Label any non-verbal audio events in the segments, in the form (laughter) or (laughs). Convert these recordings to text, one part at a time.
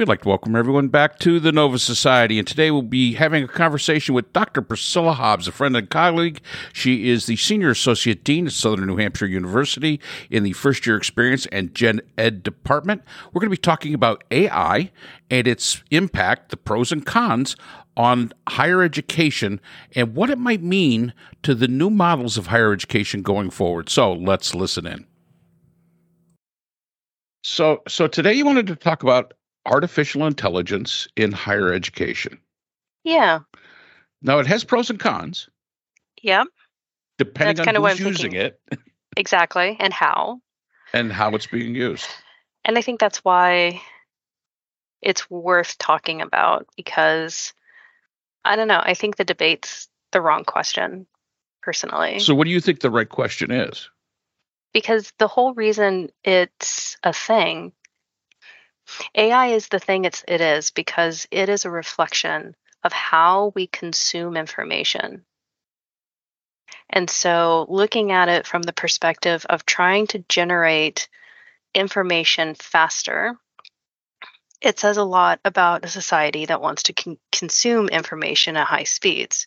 We'd like to welcome everyone back to the Nova Society, and today we'll be having a conversation with Dr. Priscilla Hobbs, a friend and colleague. She is the Senior Associate Dean at Southern New Hampshire University in the First Year Experience and Gen Ed Department. We're going to be talking about AI and its impact, the pros and cons on higher education, and what it might mean to the new models of higher education going forward. So let's listen in. So, so today you wanted to talk about artificial intelligence in higher mm. education. Yeah. Now it has pros and cons. Yeah. Depending That's on what who's I'm using thinking. it Exactly. And how. and how it's being used. And I think that's why it's worth talking about because I don't know. I think the debate's the wrong question, personally. So, what do you think the right question is? because the whole reason it's a thing AI is the thing it's it is because it is a reflection of how we consume information. And so looking at it from the perspective of trying to generate information faster, it says a lot about a society that wants to con- consume information at high speeds.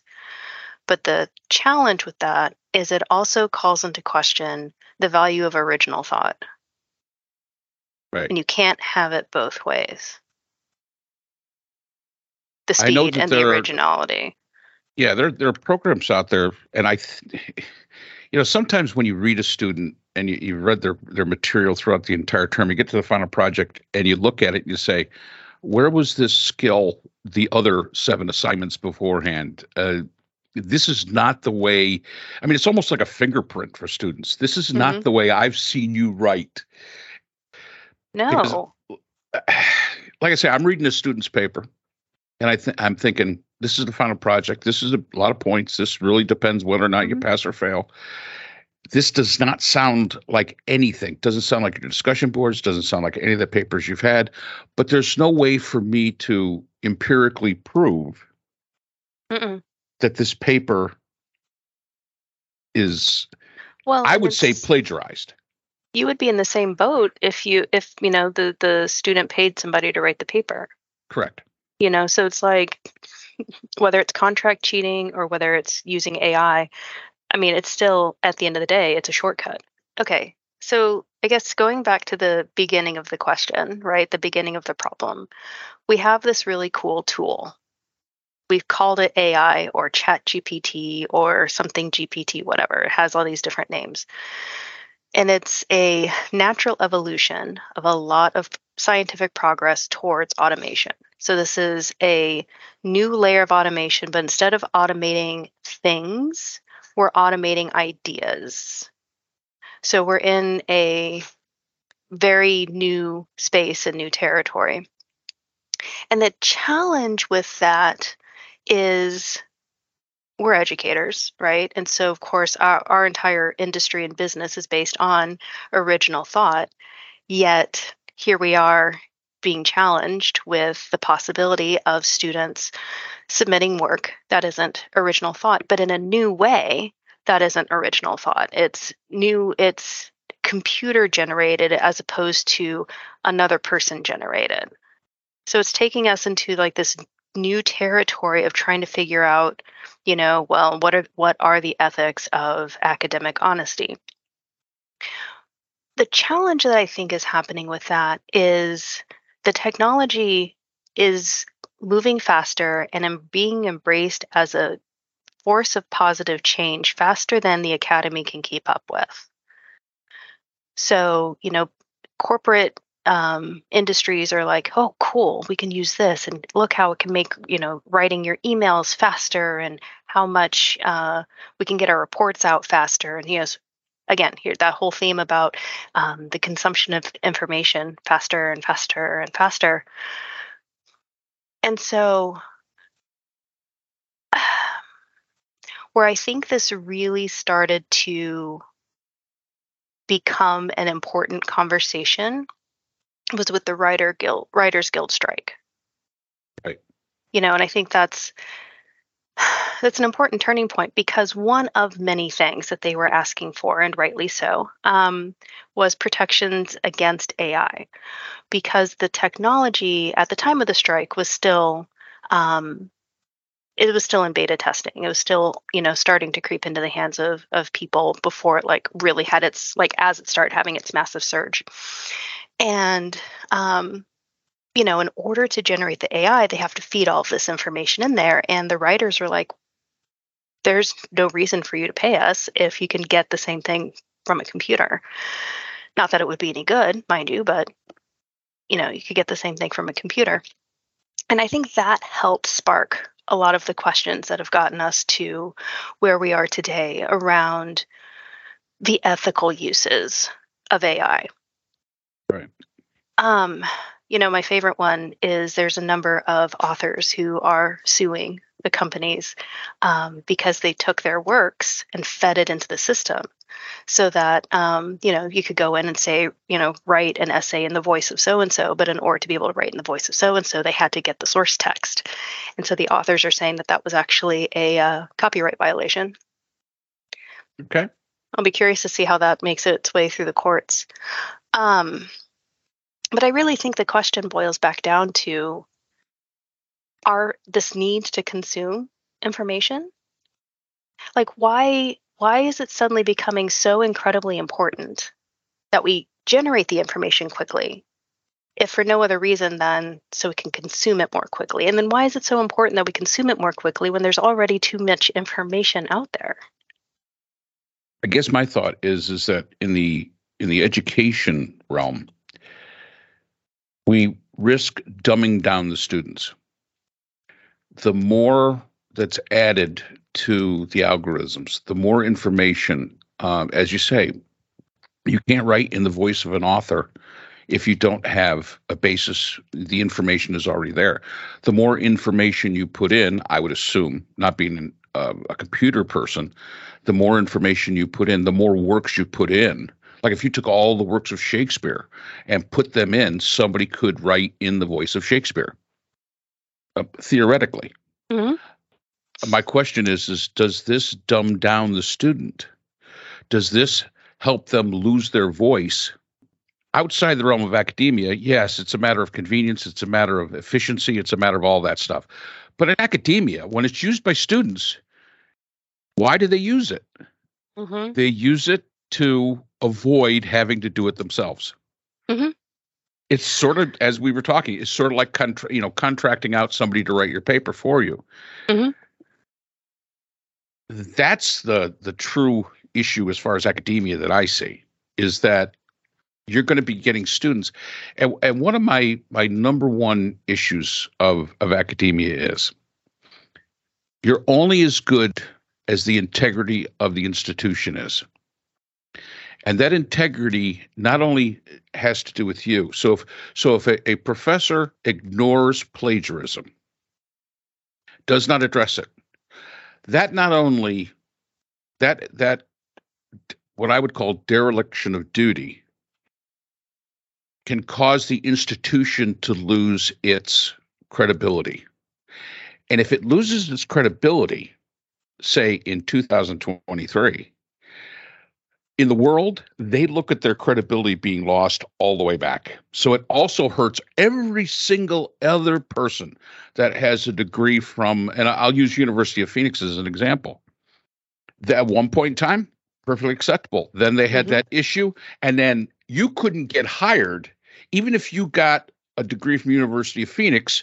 But the challenge with that is it also calls into question the value of original thought. Right. And you can't have it both ways. The speed and the there are- originality. Yeah, there there are programs out there, and I, (laughs) you know, sometimes when you read a student and you, you've read their their material throughout the entire term, you get to the final project and you look at it and you say, where was this skill the other seven assignments beforehand? Uh, this is not the way. I mean, it's almost like a fingerprint for students. This is not Mhm. the way I've seen you write. Because- No. (sighs) like I say, I'm reading a student's paper, and I think I'm thinking this is the final project. This is a lot of points. This really depends whether or not you Mhm. pass or fail. This does not sound like anything. Doesn't sound like your discussion boards. Doesn't sound like any of the papers you've had. But there's no way for me to empirically prove Mm-mm. that this paper is, Well, I would say, plagiarized. You would be in the same boat if you if you know the the student paid somebody to write the paper. Correct. You know, so it's like whether it's contract cheating or whether it's using AI, I mean, it's still at the end of the day, it's a shortcut. Okay. So I guess going back to the beginning of the question, right? The beginning of the problem, we have this really cool tool. We've called it AI or Chat GPT or something GPT, whatever. It has all these different names. And it's a natural evolution of a lot of scientific progress towards automation. So this is a new layer of automation, but instead of automating things, we're automating ideas. So we're in a very new space and new territory. And the challenge with that is we're educators, right? And so, of course, our, our entire industry and business is based on original thought. Yet, here we are being challenged with the possibility of students submitting work that isn't original thought, but in a new way that isn't original thought. It's new, it's computer generated as opposed to another person generated. So it's taking us into like this new territory of trying to figure out, you know, well, what are what are the ethics of academic honesty? The challenge that I think is happening with that is the technology is moving faster and being embraced as a force of positive change faster than the academy can keep up with. So, you know, corporate um, industries are like, oh, cool, we can use this, and look how it can make you know writing your emails faster, and how much uh, we can get our reports out faster. And yes, again, here that whole theme about um, the consumption of information faster and faster and faster. And so, (sighs) where I think this really started to become an important conversation was with the writer guild writers guild strike Right. you know and i think that's (sighs) that's an important turning point because one of many things that they were asking for, and rightly so, um, was protections against AI, because the technology at the time of the strike was still. Um, it was still in beta testing. It was still, you know, starting to creep into the hands of of people before it like really had its like as it started having its massive surge. And um, you know, in order to generate the AI, they have to feed all of this information in there. And the writers were like, there's no reason for you to pay us if you can get the same thing from a computer. Not that it would be any good, mind you, but you know, you could get the same thing from a computer. And I think that helped spark a lot of the questions that have gotten us to where we are today around the ethical uses of AI. Right. Um, you know, my favorite one is there's a number of authors who are suing the companies um, because they took their works and fed it into the system so that um, you know you could go in and say you know write an essay in the voice of so and so but in order to be able to write in the voice of so and so they had to get the source text. And so the authors are saying that that was actually a uh, copyright violation. Okay. I'll be curious to see how that makes its way through the courts. Um, but i really think the question boils back down to are this need to consume information? Like why why is it suddenly becoming so incredibly important that we generate the information quickly? If for no other reason than so we can consume it more quickly. And then why is it so important that we consume it more quickly when there's already too much information out there? I guess my thought is is that in the in the education realm we risk dumbing down the students the more that's added to the algorithms, the more information, um, as you say, you can't write in the voice of an author if you don't have a basis. The information is already there. The more information you put in, I would assume, not being uh, a computer person, the more information you put in, the more works you put in. Like if you took all the works of Shakespeare and put them in, somebody could write in the voice of Shakespeare uh, theoretically. Mm-hmm. My question is: Is does this dumb down the student? Does this help them lose their voice? Outside the realm of academia, yes, it's a matter of convenience, it's a matter of efficiency, it's a matter of all that stuff. But in academia, when it's used by students, why do they use it? Mm-hmm. They use it to avoid having to do it themselves. Mm-hmm it's sort of as we were talking it's sort of like contra- you know contracting out somebody to write your paper for you mm-hmm. that's the the true issue as far as academia that i see is that you're going to be getting students and, and one of my my number one issues of of academia is you're only as good as the integrity of the institution is and that integrity not only has to do with you. So if so if a, a professor ignores plagiarism does not address it that not only that that what i would call dereliction of duty can cause the institution to lose its credibility. And if it loses its credibility say in 2023 in the world, they look at their credibility being lost all the way back. So it also hurts every single other person that has a degree from, and I'll use University of Phoenix as an example. That at one point in time, perfectly acceptable. Then they had mm-hmm. that issue, and then you couldn't get hired even if you got a degree from University of Phoenix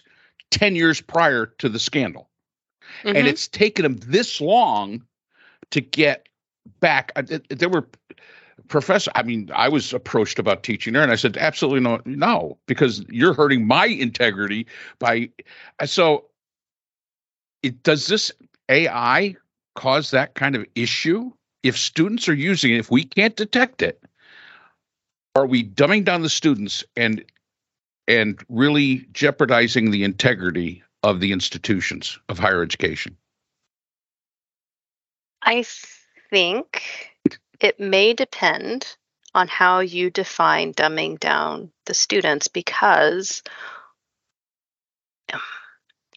10 years prior to the scandal. Mm-hmm. And it's taken them this long to get back. Uh, there were professor. I mean, I was approached about teaching there, and I said, absolutely no, no, because you're hurting my integrity by. So, it does this AI cause that kind of issue? If students are using it, if we can't detect it, are we dumbing down the students and and really jeopardizing the integrity of the institutions of higher education? I think it may depend on how you define dumbing down the students because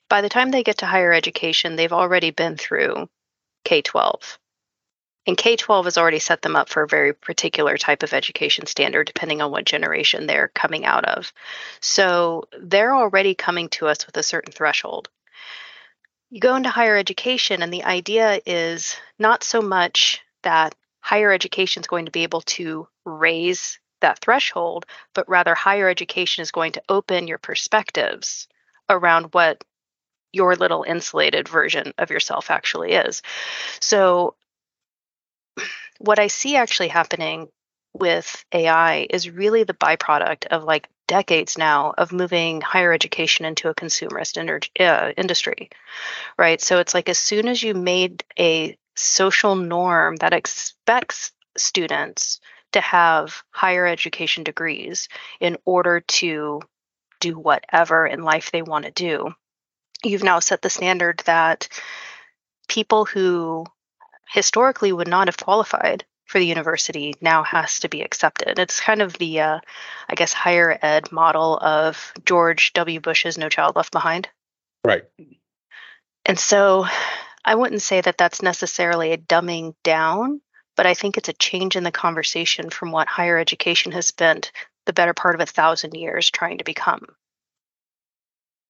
by the time they get to higher education, they've already been through K 12. And K 12 has already set them up for a very particular type of education standard, depending on what generation they're coming out of. So they're already coming to us with a certain threshold. You go into higher education, and the idea is not so much that higher education is going to be able to raise that threshold, but rather higher education is going to open your perspectives around what your little insulated version of yourself actually is. So what I see actually happening with AI is really the byproduct of like decades now of moving higher education into a consumerist uh, industry, right? So it's like as soon as you made a social norm that expects students to have higher education degrees in order to do whatever in life they want to do, you've now set the standard that people who historically would not have qualified for the university now has to be accepted. It's kind of the, uh, I guess, higher ed model of George W. Bush's No Child Left Behind. Right. And so I wouldn't say that that's necessarily a dumbing down, but I think it's a change in the conversation from what higher education has spent the better part of a thousand years trying to become.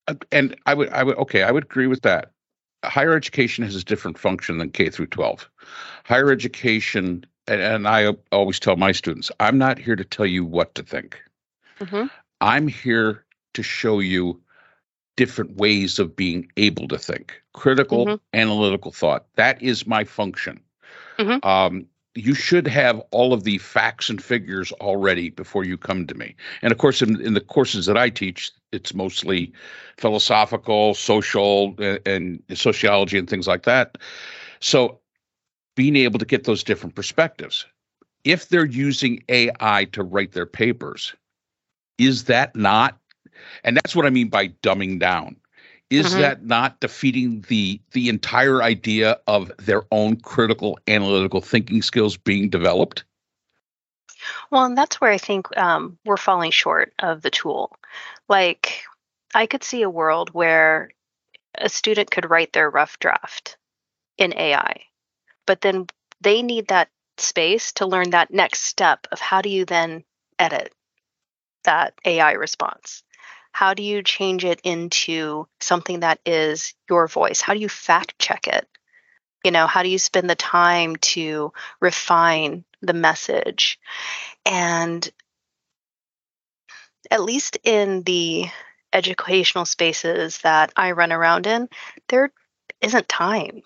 Uh, and I would, I would, okay, I would agree with that higher education has a different function than K through 12. Higher education, and, and I always tell my students, I'm not here to tell you what to think. Mm-hmm. I'm here to show you different ways of being able to think, critical, mm-hmm. analytical thought. That is my function. Mm-hmm. Um, you should have all of the facts and figures already before you come to me. And of course, in, in the courses that I teach, it's mostly philosophical, social, and, and sociology and things like that. So being able to get those different perspectives. If they're using AI to write their papers, is that not? And that's what I mean by dumbing down. Is mm-hmm. that not defeating the the entire idea of their own critical analytical thinking skills being developed? Well, and that's where I think um, we're falling short of the tool. Like, I could see a world where a student could write their rough draft in AI, but then they need that space to learn that next step of how do you then edit that AI response? how do you change it into something that is your voice? How do you fact check it? You know, how do you spend the time to refine the message? And at least in the educational spaces that I run around in, there isn't time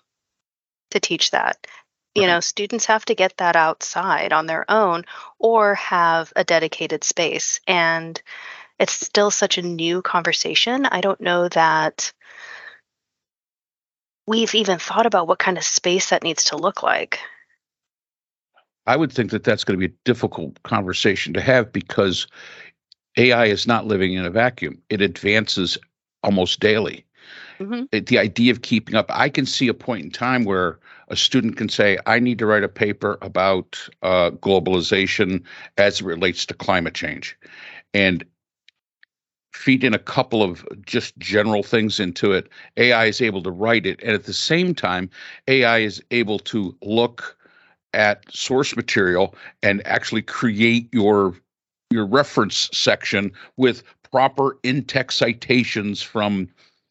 to teach that. You know, students have to get that outside on their own or have a dedicated space. And it's still such a new conversation. I don't know that we've even thought about what kind of space that needs to look like. I would think that that's going to be a difficult conversation to have because AI is not living in a vacuum. It advances almost daily. Mm-hmm. The idea of keeping up, I can see a point in time where a student can say, I need to write a paper about uh, globalization as it relates to climate change. And feed in a couple of just general things into it, AI is able to write it. And at the same time, AI is able to look at source material and actually create your your reference section with proper in-text citations from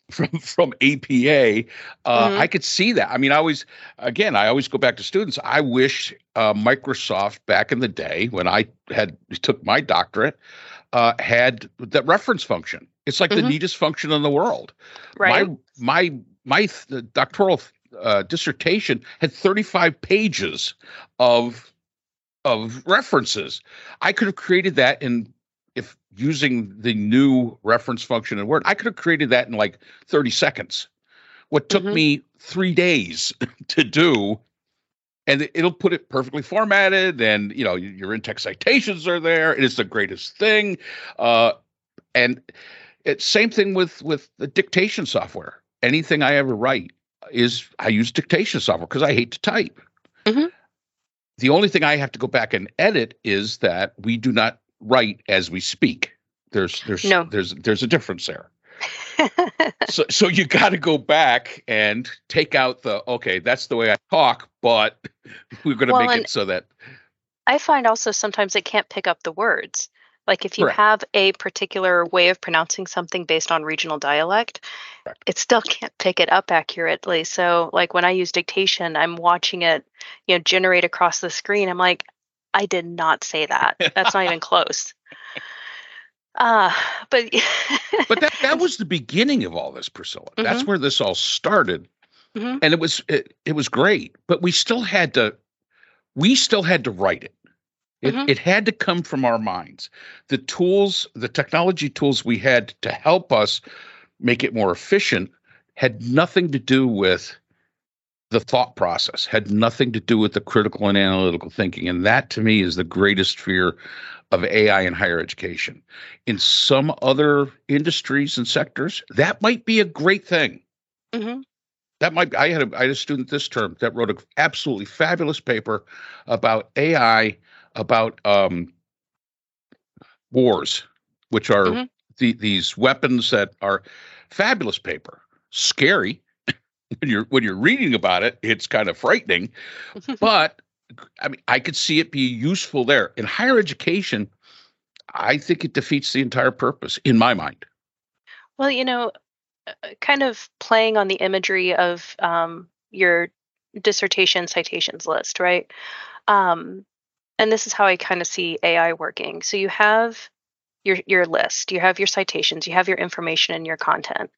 (laughs) from from APA. Uh, mm-hmm. I could see that. I mean, I always, again, I always go back to students. I wish uh, Microsoft back in the day when I had took my doctorate uh, had that reference function. It's like mm-hmm. the neatest function in the world. Right. My my my doctoral uh, dissertation had 35 pages of of references. I could have created that in using the new reference function in Word, I could have created that in like 30 seconds. What took mm-hmm. me three days (laughs) to do and it'll put it perfectly formatted and you know your in-text citations are there it is the greatest thing uh, and it's same thing with with the dictation software anything i ever write is i use dictation software because i hate to type mm-hmm. the only thing i have to go back and edit is that we do not write as we speak there's there's no. there's there's a difference there (laughs) so, so you got to go back and take out the okay. That's the way I talk, but (laughs) we're going to well, make it so that. I find also sometimes it can't pick up the words. Like if you Correct. have a particular way of pronouncing something based on regional dialect, Correct. it still can't pick it up accurately. So like when I use dictation, I'm watching it, you know, generate across the screen. I'm like, I did not say that. (laughs) That's not even close. Uh, but (laughs) but that that was the beginning of all this, Priscilla. Mm-hmm. That's where this all started. Mm-hmm. And it was it, it was great, but we still had to we still had to write it. It, mm-hmm. it had to come from our minds. The tools, the technology tools we had to help us make it more efficient had nothing to do with the thought process, had nothing to do with the critical and analytical thinking. And that to me is the greatest fear of AI in higher education. In some other industries and sectors, that might be a great thing. Mm-hmm. That might. I had a, I had a student this term that wrote an absolutely fabulous paper about AI about um, wars, which are mm-hmm. the, these weapons that are fabulous paper, scary. (laughs) when you're when you're reading about it, it's kind of frightening, (laughs) but I mean, I could see it be useful there in higher education. I think it defeats the entire purpose in my mind. Well, you know, uh, kind of playing on the imagery of um, your dissertation citations list, right? Um, and this is how I kind of see AI working. So you have your your list, you have your citations, you have your information and your content.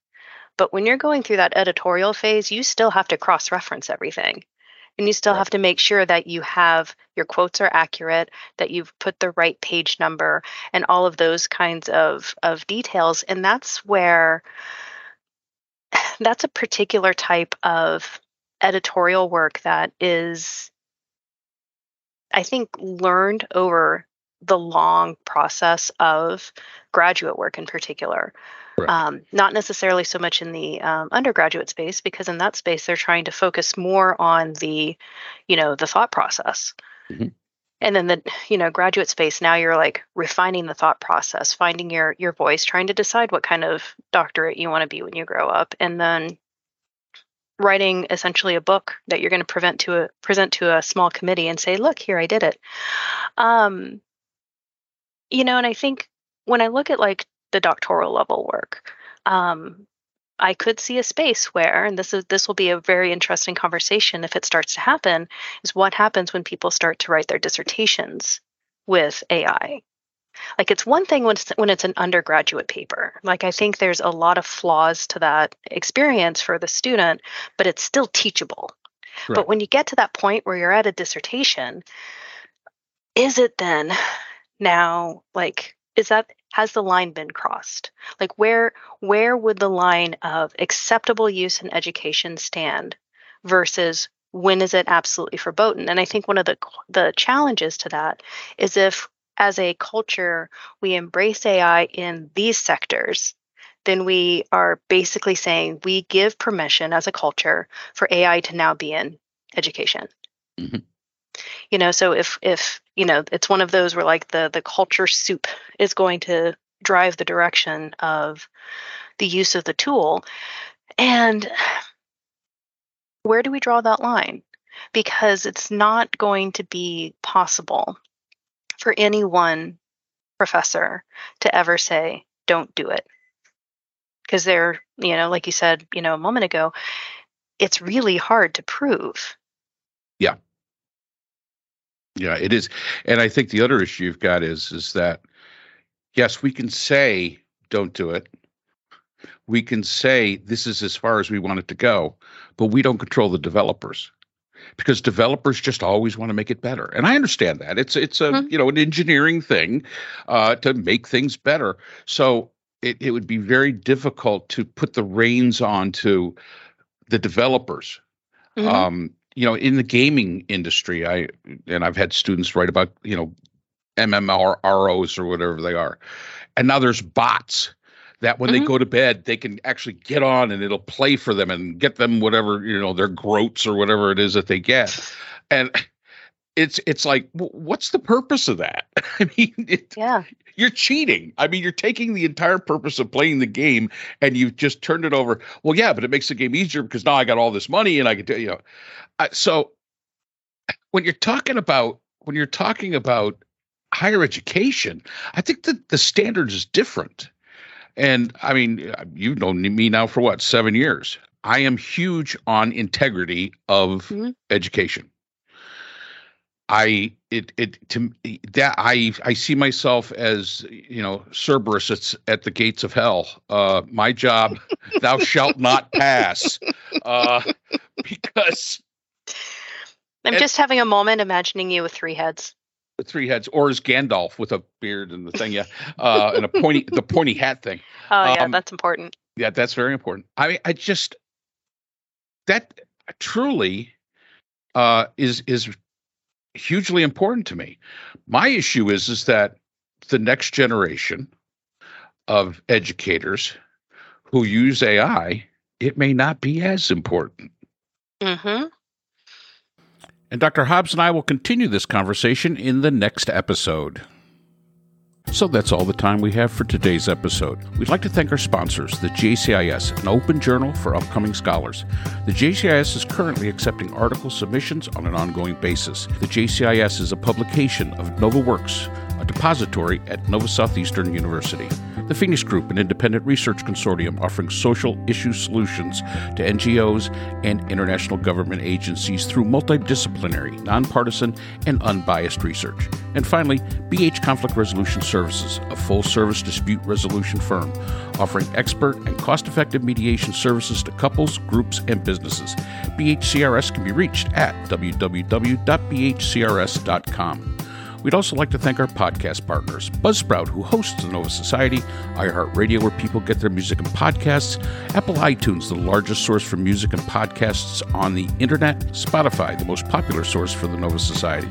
But when you're going through that editorial phase, you still have to cross reference everything. And you still right. have to make sure that you have your quotes are accurate, that you've put the right page number and all of those kinds of of details and that's where that's a particular type of editorial work that is I think, learned over the long process of graduate work in particular. Um, not necessarily so much in the um, undergraduate space, because in that space they're trying to focus more on the, you know, the thought process. Mm-hmm. And then the, you know, graduate space. Now you're like refining the thought process, finding your your voice, trying to decide what kind of doctorate you want to be when you grow up, and then writing essentially a book that you're going to present to a, present to a small committee and say, "Look, here I did it." Um, you know, and I think when I look at like the doctoral level work, um, I could see a space where, and this is this will be a very interesting conversation if it starts to happen, is what happens when people start to write their dissertations with AI like it's one thing when it's when it's an undergraduate paper. Like i think there's a lot of flaws to that experience for the student but it's still teachable. Right. but when you get to that point where you're at a dissertation is it then now like is that has the line been crossed like where where would the line of acceptable use in education stand versus when is it absolutely verboten and i think one of the the challenges to that is if as a culture we embrace AI in these sectors, then we are basically saying we give permission as a culture for AI to now be in education. Mm-hmm. You know, so if if you know, it's one of those where like the the culture soup is going to drive the direction of the use of the tool, and where do we draw that line? Because it's not going to be possible for any one professor to ever say, don't do it. Because they're, you know, like you said, you know, a moment ago, it's really hard to prove. Yeah. Yeah, it is. And I think the other issue you've got is is that yes, we can say don't do it. We can say this is as far as we want it to go, but we don't control the developers because developers just always want to make it better. And I understand that. It's it's a mm-hmm. you know an engineering thing uh, to make things better. So it, it would be very difficult to put the reins on to the developers. Mm-hmm. Um, you know, in the gaming industry, I and I've had students write about you know MMROs or whatever they are, and now there's bots that when mm-hmm. they go to bed, they can actually get on and it'll play for them and get them whatever, you know, their groats or whatever it is that they get. And it's it's like what's the purpose of that? (laughs) I mean, it, yeah. You're cheating. I mean, you're taking the entire purpose of playing the game and you've just turned it over. Well, yeah, but it makes the game easier because now I got all this money and I can tell you know. Uh, so when you're talking about when you're talking about higher education, I think that the standards is different. And I mean, you've known me now for what seven years. I am huge on integrity of mm-hmm. education. I it it to that I I see myself as you know Cerberus it's at the gates of hell. Uh, my job, (laughs) thou shalt not pass, uh, because I'm just having a moment imagining you with three heads. With three heads, or as Gandalf with a beard and the thing, yeah, uh, and a pointy the pointy hat thing. Oh yeah, um, that's important. Yeah, that's very important. I I just that truly uh, is is hugely important to me. My issue is is that the next generation of educators who use AI, it may not be as important. Mm-hmm. And Dr. Hobbs and I will continue this conversation in the next episode. So that's all the time we have for today's episode. We'd like to thank our sponsors, the JCIS, an open journal for upcoming scholars. The JCIS is currently accepting article submissions on an ongoing basis. The JCIS is a publication of NovaWorks, a depository at Nova Southeastern University. The Phoenix Group, an independent research consortium offering social issue solutions to NGOs and international government agencies through multidisciplinary, nonpartisan, and unbiased research. And finally, BH Conflict Resolution Services, a full service dispute resolution firm offering expert and cost effective mediation services to couples, groups, and businesses. BHCRS can be reached at www.bhcrs.com. We'd also like to thank our podcast partners Buzzsprout, who hosts the Nova Society, iHeartRadio, where people get their music and podcasts, Apple iTunes, the largest source for music and podcasts on the internet, Spotify, the most popular source for the Nova Society.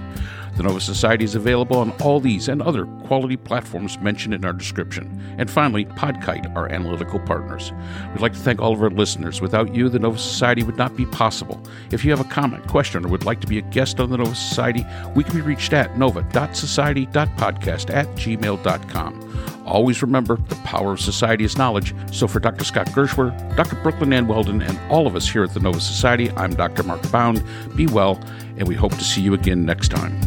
The Nova Society is available on all these and other quality platforms mentioned in our description. And finally, Podkite, our analytical partners. We'd like to thank all of our listeners. Without you, the Nova Society would not be possible. If you have a comment, question, or would like to be a guest on the Nova Society, we can be reached at nova.society.podcast at gmail.com. Always remember the power of society is knowledge. So for Dr. Scott Gershwer, Dr. Brooklyn Ann Weldon, and all of us here at the Nova Society, I'm Dr. Mark Bound. Be well, and we hope to see you again next time.